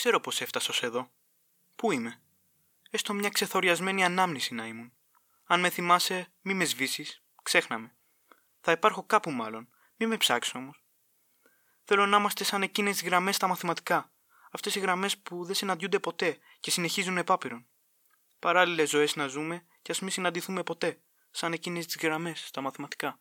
ξέρω πώ έφτασα εδώ. Πού είμαι; Έστω μια ξεθοριασμένη ανάμνηση να ήμουν. Αν με θυμάσαι, μη με σβήσεις, ξέχναμε. Θα υπάρχω κάπου μάλλον. Μη με ψάξεις όμως. Θέλω να είμαστε σαν εκείνες τι γραμμές στα μαθηματικά. Αυτές οι γραμμές που δεν συναντιούνται ποτέ και συνεχίζουν επάπειρον. Παράλληλες ζωές να ζούμε και ας μη συναντηθούμε ποτέ, σαν εκείνες τις γραμμές στα μαθηματικά.